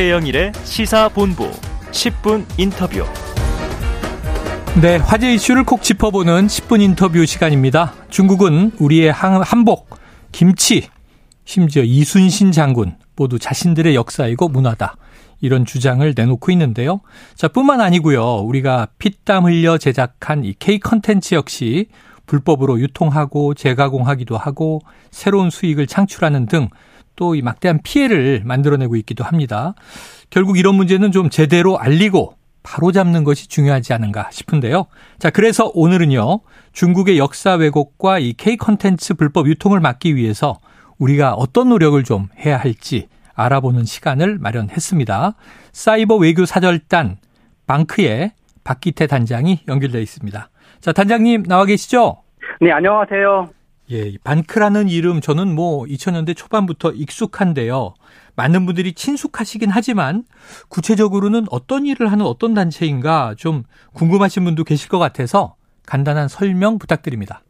최영일의 시사본부 10분 인터뷰. 네, 화제 이슈를 콕 짚어보는 10분 인터뷰 시간입니다. 중국은 우리의 한복, 김치, 심지어 이순신 장군 모두 자신들의 역사이고 문화다. 이런 주장을 내놓고 있는데요. 자, 뿐만 아니고요. 우리가 피땀 흘려 제작한 이 K 컨텐츠 역시 불법으로 유통하고 재가공하기도 하고 새로운 수익을 창출하는 등 또 이 막대한 피해를 만들어내고 있기도 합니다. 결국 이런 문제는 좀 제대로 알리고 바로 잡는 것이 중요하지 않은가 싶은데요. 자, 그래서 오늘은요. 중국의 역사 왜곡과 이 K 컨텐츠 불법 유통을 막기 위해서 우리가 어떤 노력을 좀 해야 할지 알아보는 시간을 마련했습니다. 사이버 외교 사절단 방크의 박기태 단장이 연결되어 있습니다. 자, 단장님 나와 계시죠? 네, 안녕하세요. 예, 반크라는 이름 저는 뭐 2000년대 초반부터 익숙한데요. 많은 분들이 친숙하시긴 하지만 구체적으로는 어떤 일을 하는 어떤 단체인가 좀 궁금하신 분도 계실 것 같아서 간단한 설명 부탁드립니다.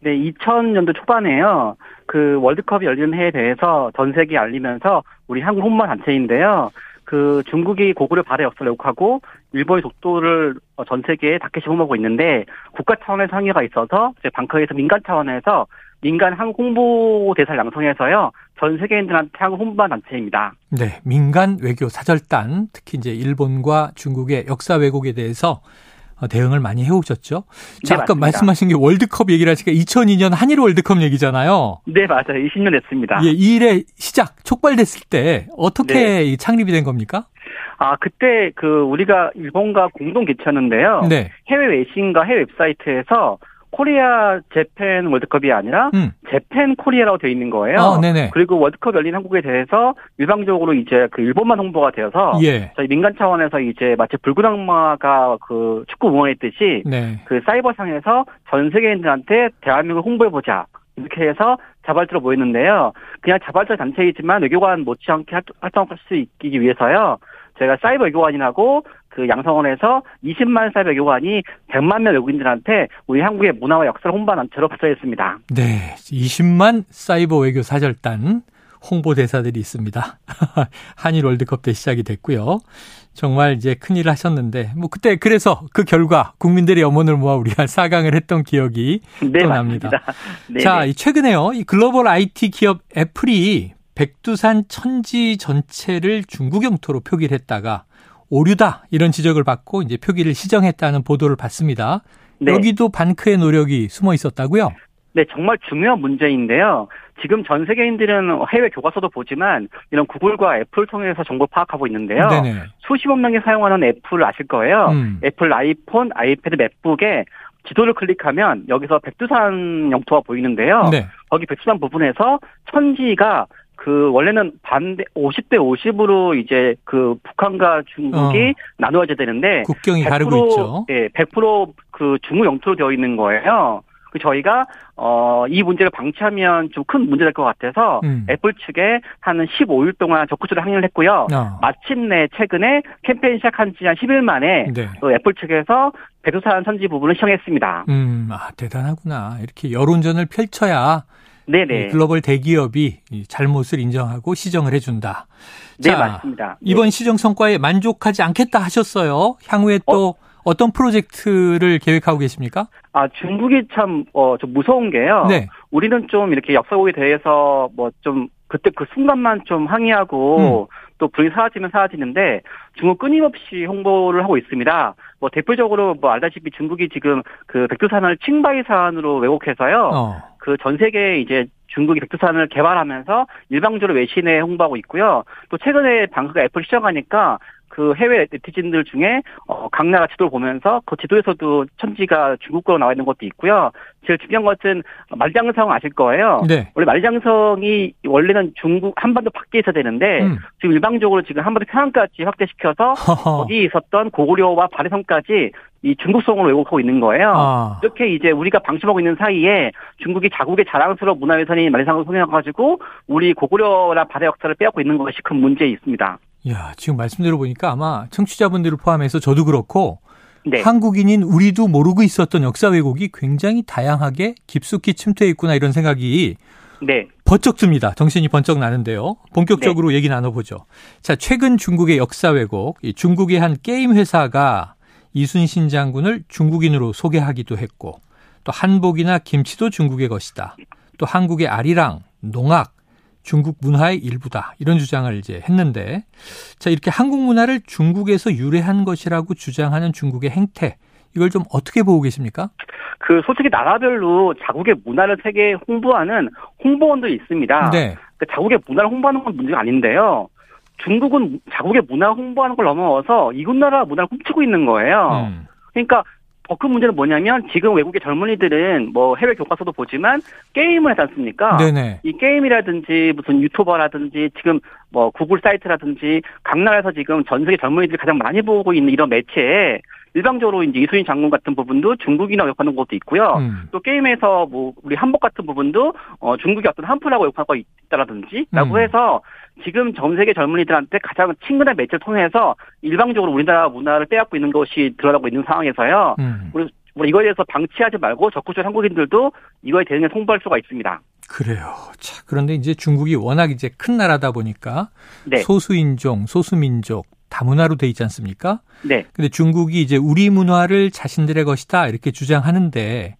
네, 2000년도 초반에요. 그 월드컵이 열리는 해에 대해서 전 세계에 알리면서 우리 한국 홍보 단체인데요. 그 중국이 고구려 발해 역사를 왜곡하고 일본의 독도를 전 세계에 닫게 시범하고 있는데 국가 차원에서 항의가 있어서 이제 방콕에서 민간 차원에서 민간 한국 홍보 대사를 양성해서요 전 세계인들한테 한국 홍보한 단체입니다. 네, 민간 외교 사절단 특히 이제 일본과 중국의 역사 왜곡에 대해서 어, 대응을 많이 해오셨죠. 자, 네, 아까 말씀하신 게 월드컵 얘기를 하시니까 2002년 한일 월드컵 얘기잖아요. 네, 맞아요. 20년 됐습니다. 예, 이 일의 시작, 촉발됐을 때 어떻게 네. 창립이 된 겁니까? 아, 그때 그 우리가 일본과 공동 개최하는데요. 네. 해외 외신과 해외 웹사이트에서 Korea Japan 월드컵이 아니라 음. Japan Korea라고 되어 있는 거예요. 어, 그리고 월드컵 열린 한국에 대해서 일방적으로 이제 그 일본만 홍보가 되어서 예. 저희 민간 차원에서 이제 마치 붉은 악마가 그 축구 응원했듯이 네. 그 사이버상에서 전 세계인들한테 대한민국 홍보해 보자. 이렇게 해서 자발적으로 모였는데요. 그냥 자발적 단체이지만 외교관 못지않게 활동할 수 있기 위해서요. 제가 사이버 외교관이라고 그 양성원에서 20만 사이버 외교관이 100만 명 외국인들한테 우리 한국의 문화와 역사를 홍보하는 단체로 발서했습니다. 네. 20만 사이버 외교 사절단 홍보대사들이 있습니다. 한일 월드컵 때 시작이 됐고요. 정말 이제 큰일을 하셨는데 뭐 그때 그래서 그 결과 국민들의 염원을 모아 우리가 4강을 했던 기억이 네, 또 납니다. 자, 최근에요. 이 글로벌 IT 기업 애플이 백두산 천지 전체를 중국 영토로 표기를 했다가 오류다 이런 지적을 받고 이제 표기를 시정했다는 보도를 봤습니다. 네. 여기도 반크의 노력이 숨어 있었다고요? 네, 정말 중요한 문제인데요. 지금 전 세계인들은 해외 교과서도 보지만 이런 구글과 애플 통해서 정보 파악하고 있는데요. 네네. 수십억 명이 사용하는 애플 아실 거예요. 음. 애플 아이폰, 아이패드, 맥북에 지도를 클릭하면 여기서 백두산 영토가 보이는데요. 네. 거기 백두산 부분에서 천지가 그 원래는 반대 50대 50으로 이제 그 북한과 중국이 어. 나누어져야 되는데 국경이 가르고 있죠. 예, 100%그 중국 영토로 되어 있는 거예요. 그 저희가 어이 문제를 방치하면 좀 큰 문제 될 것 같아서 음. 애플 측에 한 15일 동안 적극적으로 항의를 했고요. 어. 마침내 최근에 캠페인 시작한 지 한 10일 만에 네. 또 애플 측에서 백두산 선지 부분을 시정했습니다. 음, 아 대단하구나. 이렇게 여론전을 펼쳐야 네네. 글로벌 대기업이 잘못을 인정하고 시정을 해준다. 네, 자, 맞습니다. 이번 네. 시정 성과에 만족하지 않겠다 하셨어요. 향후에 또 어? 어떤 프로젝트를 계획하고 계십니까? 아, 중국이 참, 어, 좀 무서운 게요. 네. 우리는 좀 이렇게 역사고에 대해서 뭐 좀 그때 그 순간만 좀 항의하고 음. 또 불이 사라지면 사라지는데 중국 끊임없이 홍보를 하고 있습니다. 뭐 대표적으로 뭐 알다시피 중국이 지금 그 백두산을 칭바이 산으로 왜곡해서요. 어. 그 전 세계에 이제 중국이 백두산을 개발하면서 일방적으로 외신에 홍보하고 있고요. 또 최근에 방크가 애플 시정하니까 그 해외 네티즌들 중에 어, 각 나라 지도를 보면서 그 지도에서도 천지가 중국어로 나와 있는 것도 있고요. 제일 중요한 것은 말장성 아실 거예요. 네. 원래 말장성이 원래는 중국 한반도 밖에 있어야 되는데 음. 지금 일방적으로 지금 한반도 평양까지 확대시켜서. 거기 있었던 고구려와 발해성까지 이 중국성으로 왜곡하고 있는 거예요. 아. 이렇게 이제 우리가 방심하고 있는 사이에 중국이 자국의 자랑스러운 문화유산인 말해상을 통해가지고 우리 고구려나 발해 역사를 빼앗고 있는 것이 큰 문제 있습니다. 야, 지금 말씀대로 보니까 아마 청취자분들을 포함해서 저도 그렇고 네. 한국인인 우리도 모르고 있었던 역사 왜곡이 굉장히 다양하게 깊숙이 침투해 있구나 이런 생각이 네. 번쩍 듭니다. 정신이 번쩍 나는데요. 본격적으로 네. 얘기 나눠보죠. 자, 최근 중국의 역사 왜곡, 중국의 한 게임 회사가 이순신 장군을 중국인으로 소개하기도 했고, 또 한복이나 김치도 중국의 것이다. 또 한국의 아리랑, 농악, 중국 문화의 일부다. 이런 주장을 이제 했는데, 자, 이렇게 한국 문화를 중국에서 유래한 것이라고 주장하는 중국의 행태, 이걸 좀 어떻게 보고 계십니까? 그 솔직히 나라별로 자국의 문화를 세계에 홍보하는 홍보원도 있습니다. 네. 그 자국의 문화를 홍보하는 건 문제가 아닌데요. 중국은 자국의 문화 홍보하는 걸 넘어서 이웃 나라 문화를 훔치고 있는 거예요. 음. 그러니까 더 큰 문제는 뭐냐면 지금 외국의 젊은이들은 뭐 해외 교과서도 보지만 게임을 하지 않습니까? 네네. 이 게임이라든지 무슨 유튜버라든지 지금 뭐 구글 사이트라든지 각 나라에서 지금 전 세계 젊은이들이 가장 많이 보고 있는 이런 매체에 일방적으로 이제 이수인 장군 같은 부분도 중국이나 욕하는 것도 있고요. 음. 또 게임에서 뭐 우리 한복 같은 부분도 어 중국이 어떤 한풀라고 욕하고 있다라든지라고 음. 해서 지금 전 세계 젊은이들한테 가장 친근한 매체를 통해서 일방적으로 우리나라 문화를 빼앗고 있는 것이 드러나고 있는 상황에서요. 음. 우리 뭐 이거에 대해서 방치하지 말고 적극적으로 한국인들도 이거에 대응해 홍보할 수가 있습니다. 그래요. 자, 그런데 이제 중국이 워낙 이제 큰 나라다 보니까 네. 소수인종, 소수민족, 다문화로 돼 있지 않습니까? 네. 근데 중국이 이제 우리 문화를 자신들의 것이다 이렇게 주장하는데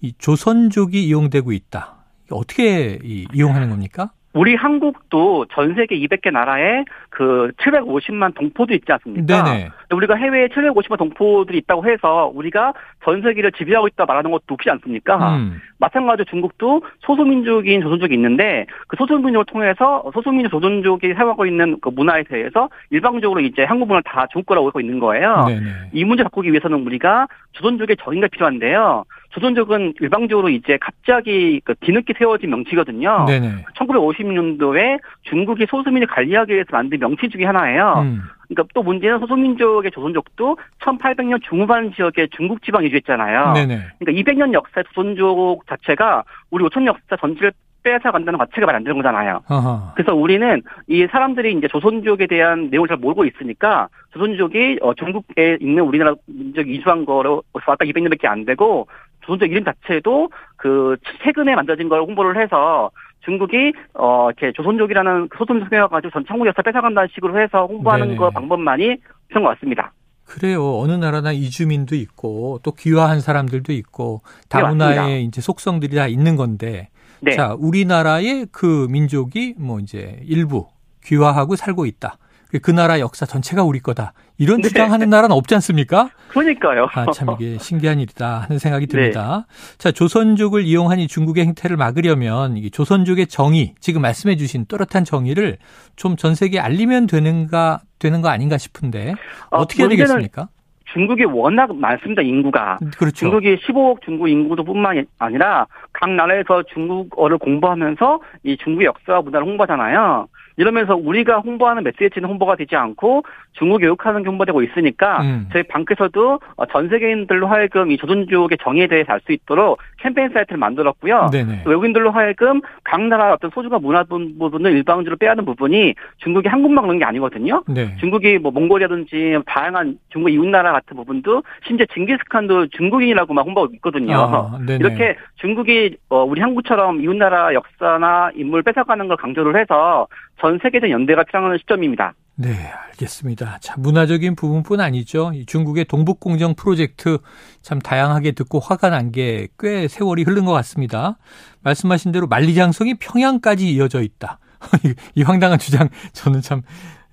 이 조선족이 이용되고 있다. 어떻게 이용하는 겁니까? 우리 한국도 전 세계 200개 나라에 그 750만 동포도 있지 않습니까? 네네. 우리가 해외에 750만 동포들이 있다고 해서 우리가 전 세계를 지배하고 있다 말하는 것도 없지 않습니까? 음. 마찬가지로 중국도 소수민족인 조선족이 있는데 그 소수민족을 통해서 소수민족 조선족이 사용하고 있는 그 문화에 대해서 일방적으로 이제 한국 문화를 다 중국 거라고 하고 있는 거예요. 네네. 이 문제 바꾸기 위해서는 우리가 조선족의 정의가 필요한데요. 조선족은 일방적으로 이제 갑자기 그 뒤늦게 세워진 명치거든요. 네네. 1950년도에 중국이 소수민을 관리하기 위해서 만든 명치 중의 하나예요. 음. 그러니까 또 문제는 소수민족의 조선족도 1800년 중후반 지역에 중국 지방 이주했잖아요. 네네. 그러니까 200년 역사의 조선족 자체가 우리 5천 역사 전체를 빼앗아 간다는 가치가 말이 안 되는 거잖아요. 어허. 그래서 우리는 이 사람들이 이제 조선족에 대한 내용을 잘 모르고 있으니까 조선족이 어, 중국에 있는 우리나라 민족 이주한 거로 아까 200년밖에 안 되고 조선족 이름 자체도 그 최근에 만들어진 걸 홍보를 해서 중국이 어 이렇게 조선족이라는 소수민족 생겨가지고 전 한국 역사 뺏어간다는 식으로 해서 홍보하는 거 방법만이 필요한 것 같습니다. 그래요. 어느 나라나 이주민도 있고 또 귀화한 사람들도 있고 다문화의 네, 이제 속성들이 다 있는 건데 네. 자 우리나라의 그 민족이 뭐 이제 일부 귀화하고 살고 있다. 그 나라 역사 전체가 우리 거다. 이런 네. 주장하는 나라는 없지 않습니까? 그러니까요. 아, 참 이게 신기한 일이다 하는 생각이 네. 듭니다. 네. 자, 조선족을 이용한 이 중국의 행태를 막으려면 이 조선족의 정의, 지금 말씀해 주신 또렷한 정의를 좀 전 세계에 알리면 되는가 되는 거 아닌가 싶은데 아, 어떻게 해야 되겠습니까? 중국이 워낙 많습니다, 인구가. 그렇죠. 중국이 15억 중국 인구도 뿐만 아니라 각 나라에서 중국어를 공부하면서 이 중국의 역사와 문화를 홍보하잖아요. 이러면서 우리가 홍보하는 메시지는 홍보가 되지 않고 중국 교육하는 게 홍보되고 있으니까 음. 저희 방크에서도 어, 전 세계인들로 하여금 이 조선족의 정의에 대해서 알 수 있도록 캠페인 사이트를 만들었고요. 외국인들로 하여금 각 나라 어떤 소중한 문화 부분을 일방적으로 빼앗는 부분이 중국이 한국만 그런 게 아니거든요. 네. 중국이 뭐 몽골이라든지 다양한 중국 이웃 나라 같은 부분도 심지어 징기스칸도 중국인이라고 막 홍보하고 있거든요. 아, 이렇게 중국이 어, 우리 한국처럼 이웃 나라 역사나 인물 뺏어가는 걸 강조를 해서 전 세계적 연대가 필요한 시점입니다. 네, 알겠습니다. 자, 문화적인 부분뿐 아니죠. 중국의 동북공정 프로젝트 참 다양하게 듣고 화가 난 게 꽤 세월이 흐른 것 같습니다. 말씀하신 대로 만리장성이 평양까지 이어져 있다. 이 황당한 주장 저는 참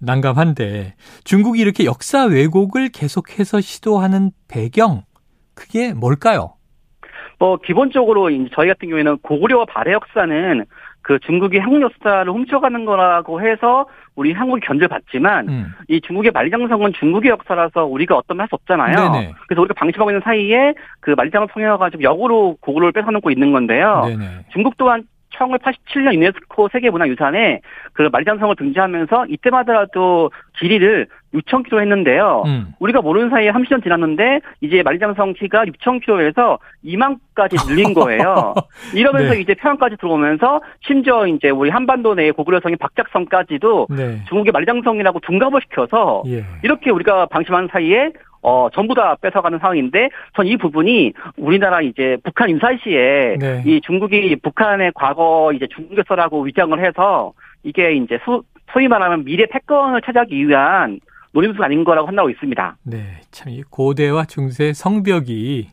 난감한데 중국이 이렇게 역사 왜곡을 계속해서 시도하는 배경 그게 뭘까요? 뭐 기본적으로 저희 같은 경우에는 고구려와 발해 역사는 그 중국이 한국 역사를 훔쳐가는 거라고 해서 우리 한국이 견제받지만 음. 이 중국의 만리장성은 중국의 역사라서 우리가 어떤 할수 없잖아요. 네네. 그래서 우리가 방치하고 있는 사이에 그 만리장성이어가지고 역으로 고구려를 뺏어놓고 있는 건데요. 네네. 중국 또한 1987년 유네스코 세계문화유산에 그 말장성을 등재하면서 이때마다도 길이를 6,000km 했는데요. 음. 우리가 모르는 사이에 30년 지났는데 이제 말장성 키가 6,000km에서 2만까지 늘린 거예요. 이러면서 네. 이제 평양까지 들어오면서 심지어 이제 우리 한반도 내 고구려성인 박작성까지도 네. 중국의 말장성이라고 둔갑을 시켜서 예. 이렇게 우리가 방심한 사이에 어, 전부 다 뺏어가는 상황인데, 전 이 부분이 우리나라 이제 북한 인사 시에 네. 이 중국이 북한의 과거 이제 중국에서라고 위장을 해서 이게 이제 소, 소위 말하면 미래 패권을 차지하기 위한 노림수가 아닌 거라고 한다고 있습니다. 네. 참, 이 고대와 중세 성벽이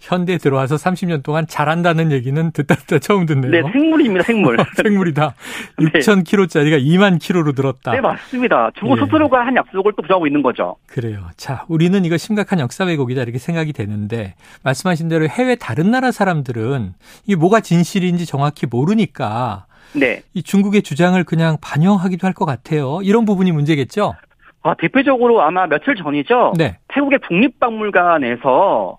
현대 들어와서 30년 동안 잘한다는 얘기는 듣다 듣다 처음 듣네요. 네, 생물입니다, 생물. 생물이다. 6,000kg짜리가 2만 kg로 들었다. 네, 맞습니다. 중국 예. 스스로가 한 약속을 또 부정하고 있는 거죠. 그래요. 자, 우리는 이거 심각한 역사 왜곡이다 이렇게 생각이 되는데 말씀하신 대로 해외 다른 나라 사람들은 이게 뭐가 진실인지 정확히 모르니까 네. 이 중국의 주장을 그냥 반영하기도 할 것 같아요. 이런 부분이 문제겠죠? 아, 대표적으로 아마 며칠 전이죠. 네. 태국의 국립박물관에서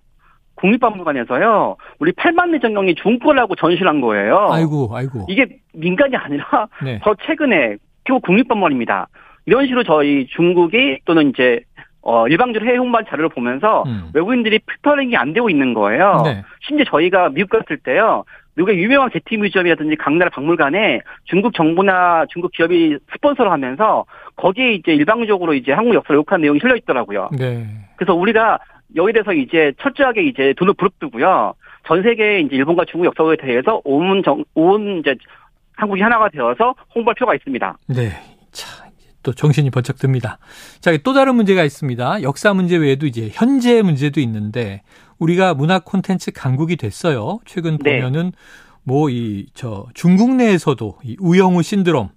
국립박물관에서요, 우리 8만대장경이 중국 거라고 전시를 한 거예요. 아이고, 아이고. 이게 민간이 아니라, 네. 더 최근에, 태국 국립박물관입니다. 이런 식으로 저희 중국이 또는 이제, 어, 일방적으로 해외 홍보 자료를 보면서 음. 외국인들이 필터링이 안 되고 있는 거예요. 네. 심지어 저희가 미국 갔을 때요, 미국의 유명한 게티 뮤지엄이라든지 각 나라 박물관에 중국 정부나 중국 기업이 스폰서를 하면서 거기에 이제 일방적으로 이제 한국 역사를 욕한 내용이 실려 있더라고요. 네. 그래서 우리가 여기에 대해서 이제 철저하게 이제 돈을 부릅뜨고요. 전 세계 이제 일본과 중국 역사에 대해서 온 정, 온 이제 한국이 하나가 되어서 홍보할 필요가 있습니다. 네. 자, 또 정신이 번쩍 듭니다. 자, 또 다른 문제가 있습니다. 역사 문제 외에도 이제 현재 문제도 있는데 우리가 문화 콘텐츠 강국이 됐어요. 최근 네. 보면은 뭐 이 저 중국 내에서도 이 우영우 신드롬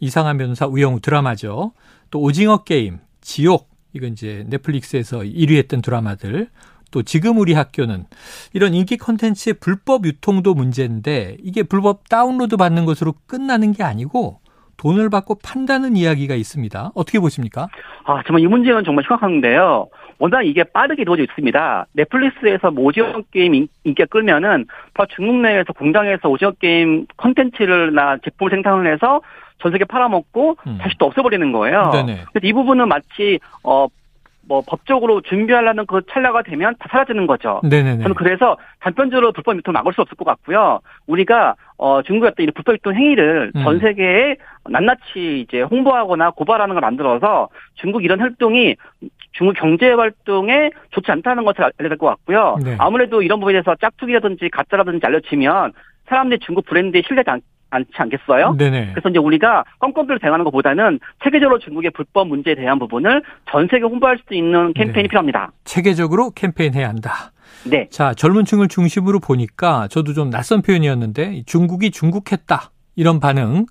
이상한 변호사 우영우 드라마죠. 또 오징어 게임, 지옥 이건 이제 넷플릭스에서 1위 했던 드라마들 또 지금 우리 학교는 이런 인기 콘텐츠의 불법 유통도 문제인데 이게 불법 다운로드 받는 것으로 끝나는 게 아니고 돈을 받고 판다는 이야기가 있습니다. 어떻게 보십니까? 아, 정말 이 문제는 정말 심각한데요. 워낙 이게 빠르게 이루어져 있습니다. 넷플릭스에서 뭐 오징어 게임 인기가 끌면은 중국 내에서 공장에서 오징어 게임 콘텐츠를나 제품을 생산을 해서 전 세계 팔아먹고 음. 다시 또 없애버리는 거예요. 네네. 그래서 이 부분은 마치 어. 뭐 법적으로 준비하려는 그 찰나가 되면 다 사라지는 거죠. 네네네. 저는 그래서 단편적으로 불법 유통 막을 수 없을 것 같고요. 우리가 어 중국의 어떤 이 불법 유통 행위를 음. 전 세계에 낱낱이 이제 홍보하거나 고발하는 걸 만들어서 중국 이런 활동이 중국 경제 활동에 좋지 않다는 것을 알려야 될 것 같고요. 네. 아무래도 이런 부분에 대해서 짝퉁이라든지 가짜라든지 알려지면 사람들이 중국 브랜드에 신뢰지 않, 않지 않겠어요? 네네. 그래서 이제 우리가 껌껌비로 대응하는 것보다는 체계적으로 중국의 불법 문제에 대한 부분을 전 세계 홍보할 수 있는 캠페인이 네. 필요합니다. 체계적으로 캠페인해야 한다. 네. 자, 젊은 층을 중심으로 보니까 저도 좀 낯선 표현이었는데 중국이 중국했다. 이런 반응,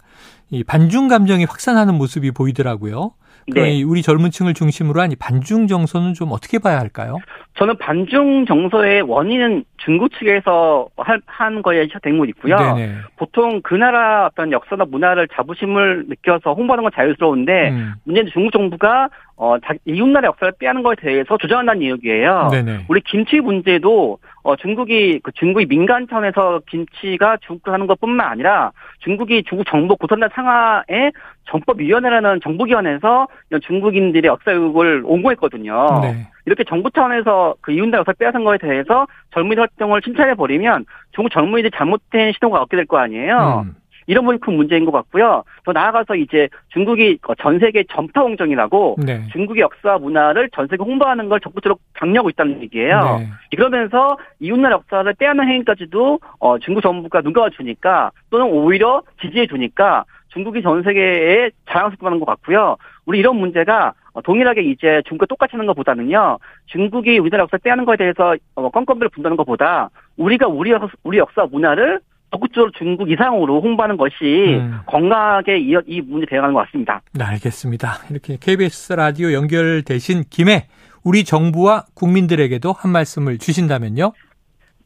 이 반중 감정이 확산하는 모습이 보이더라고요. 네. 우리 젊은 층을 중심으로 한 반중 정서는 좀 어떻게 봐야 할까요? 저는 반중 정서의 원인은 중국 측에서 한 거에 대목이 있고요. 네네. 보통 그 나라 어떤 역사나 문화를 자부심을 느껴서 홍보하는 건 자유스러운데 음. 문제는 중국 정부가 어, 이웃 나라 역사를 빼앗는 것에 대해서 조정한다는 이야기예요. 네네. 우리 김치 문제도 어, 중국이 그 중국이 민간 차원에서 김치가 중국 하는 것뿐만 아니라 중국이 중국 정부 고선단 상하에 정법위원회라는 정부기관에서 중국인들의 역사 교육을 옹호했거든요. 네. 이렇게 정부 차원에서 그 이웃나라 역사를 빼앗은 거에 대해서 젊은이 활동을 칭찬해 버리면 중국 젊은이들이 잘못된 시도가 얻게 될 거 아니에요. 음. 이런 부분이 큰 문제인 것 같고요. 더 나아가서 이제 중국이 전 세계 전파 공정이라고 네. 중국의 역사 문화를 전 세계 홍보하는 걸 적극적으로 강요하고 있다는 얘기예요. 네. 그러면서 이웃나라 역사를 빼앗는 행위까지도 어, 중국 정부가 눈 감아 주니까 또는 오히려 지지해 주니까 중국이 전 세계에 자랑스럽게 하는 것 같고요. 우리 이런 문제가 동일하게 이제 중국과 똑같이 하는 것보다는요, 중국이 우리나라 역사를 빼앗는 것에 대해서 어, 껌껌비를 분다는 것보다 우리가 우리, 우리 역사 문화를 적극적으로 중국 이상으로 홍보하는 것이 음. 건강하게 이, 이 문제 대응하는 것 같습니다. 네, 알겠습니다. 이렇게 KBS 라디오 연결되신 김에 우리 정부와 국민들에게도 한 말씀을 주신다면요.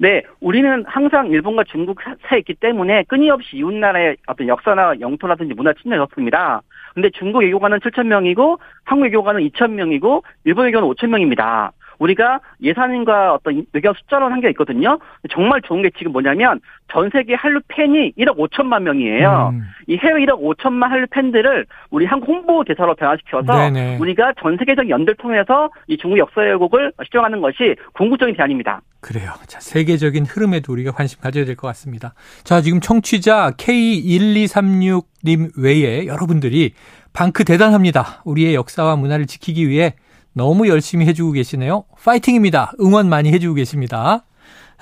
네, 우리는 항상 일본과 중국 사이에 있기 때문에 끊임없이 이웃 나라의 어떤 역사나 영토라든지 문화 침해를 줬습니다. 근데 중국 외교관은 7천 명이고 한국 외교관은 2천 명이고 일본 외교관은 5천 명입니다. 우리가 예산과 어떤 외교 숫자로 한게 있거든요. 정말 좋은 게 지금 뭐냐면 전 세계 한류 팬이 1억 5천만 명이에요. 음. 이 해외 1억 5천만 한류 팬들을 우리 한국 홍보 대사로 변화시켜서 네네. 우리가 전 세계적 연대를 통해서 이 중국 역사 왜곡을 시정하는 것이 궁극적인 대안입니다. 그래요. 자, 세계적인 흐름에도 우리가 관심 가져야 될 것 같습니다. 자, 지금 청취자 K1236님 외에 여러분들이 방크 대단합니다. 우리의 역사와 문화를 지키기 위해 너무 열심히 해주고 계시네요. 파이팅입니다. 응원 많이 해주고 계십니다.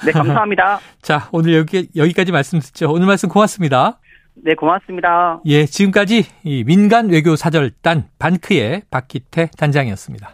네, 감사합니다. 자, 오늘 여기, 여기까지 말씀 듣죠. 오늘 말씀 고맙습니다. 네, 고맙습니다. 예, 지금까지 이 민간 외교 사절단 반크의 박기태 단장이었습니다.